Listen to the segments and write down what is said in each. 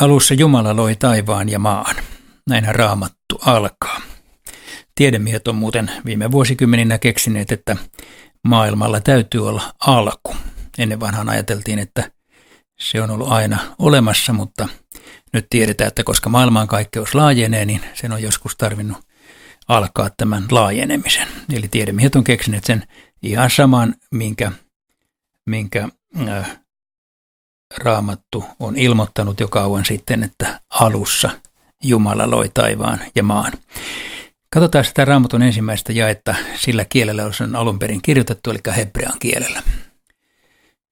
Alussa Jumala loi taivaan ja maan. Näinhän raamattu alkaa. Tiedemiehet on muuten viime vuosikymmeninä keksineet, että maailmalla täytyy olla alku. Ennen vanhaan ajateltiin, että se on ollut aina olemassa, mutta nyt tiedetään, että koska maailmankaikkeus laajenee, niin sen on joskus tarvinnut alkaa tämän laajenemisen. Eli tiedemiehet on keksineet sen ihan saman, minkä, minkä äh, raamattu on ilmoittanut jo kauan sitten, että alussa Jumala loi taivaan ja maan. Katsotaan sitä raamatun ensimmäistä jaetta sillä kielellä, jossa on alun perin kirjoitettu, eli hebrean kielellä.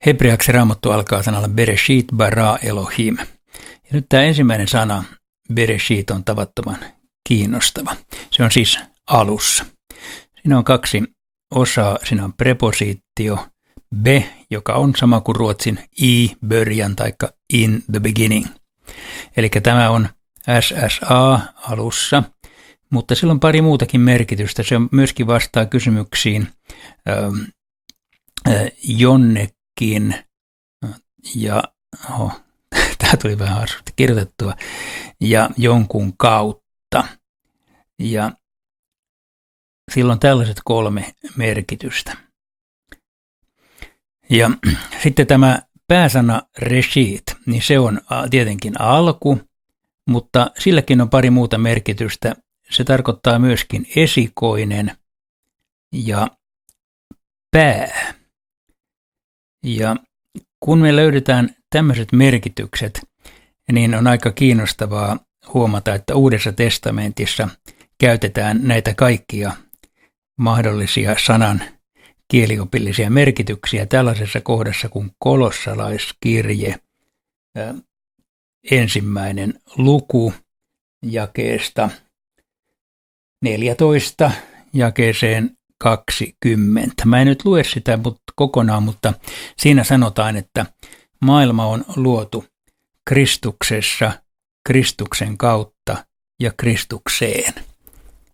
Hebreaksi raamattu alkaa sanalla Bereshit bara Elohim. Ja nyt tämä ensimmäinen sana, Bereshit, on tavattoman kiinnostava. Se on siis alussa. Siinä on kaksi osaa. Siinä on prepositio be, joka on sama kuin ruotsin i, början tai in the beginning. Eli tämä on SSA alussa, mutta sillä on pari muutakin merkitystä. Se myöskin vastaa kysymyksiin äh, jonnekin ja oho, tämä tuli vähän harsusti kirjoitettua, ja jonkun kautta. Ja sillä on tällaiset kolme merkitystä. Ja sitten tämä pääsana reshit, niin se on tietenkin alku, mutta silläkin on pari muuta merkitystä. Se tarkoittaa myöskin esikoinen ja pää. Ja kun me löydetään tämmöiset merkitykset, niin on aika kiinnostavaa huomata, että Uudessa testamentissa käytetään näitä kaikkia mahdollisia sanan kieliopillisia merkityksiä tällaisessa kohdassa kuin kolossalaiskirje, ensimmäinen luku jakeesta 14 jakeeseen 20. Mä en nyt lue sitä kokonaan, mutta siinä sanotaan, että maailma on luotu Kristuksessa, Kristuksen kautta ja Kristukseen.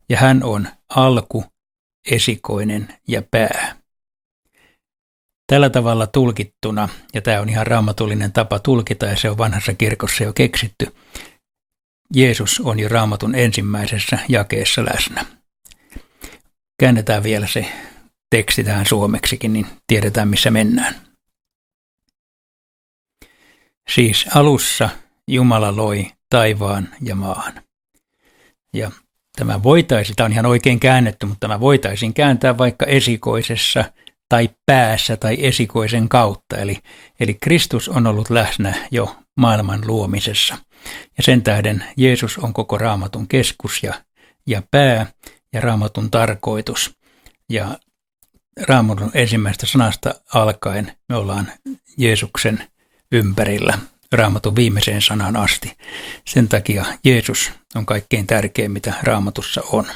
Ja hän on alku, esikoinen ja pää. Tällä tavalla tulkittuna, ja tämä on ihan raamatullinen tapa tulkita, ja se on vanhassa kirkossa jo keksitty, Jeesus on jo raamatun ensimmäisessä jakeessa läsnä. Käännetään vielä se teksti tähän suomeksikin, niin tiedetään missä mennään. Siis alussa Jumala loi taivaan ja maan. Ja tämä voitaisiin, tämä on ihan oikein käännetty, mutta tämä voitaisiin kääntää vaikka esikoisessa – tai päässä tai esikoisen kautta. Eli, eli Kristus on ollut läsnä jo maailman luomisessa. Ja sen tähden Jeesus on koko raamatun keskus ja, ja pää ja raamatun tarkoitus. Ja raamatun ensimmäistä sanasta alkaen me ollaan Jeesuksen ympärillä raamatun viimeiseen sanaan asti. Sen takia Jeesus on kaikkein tärkein, mitä raamatussa on.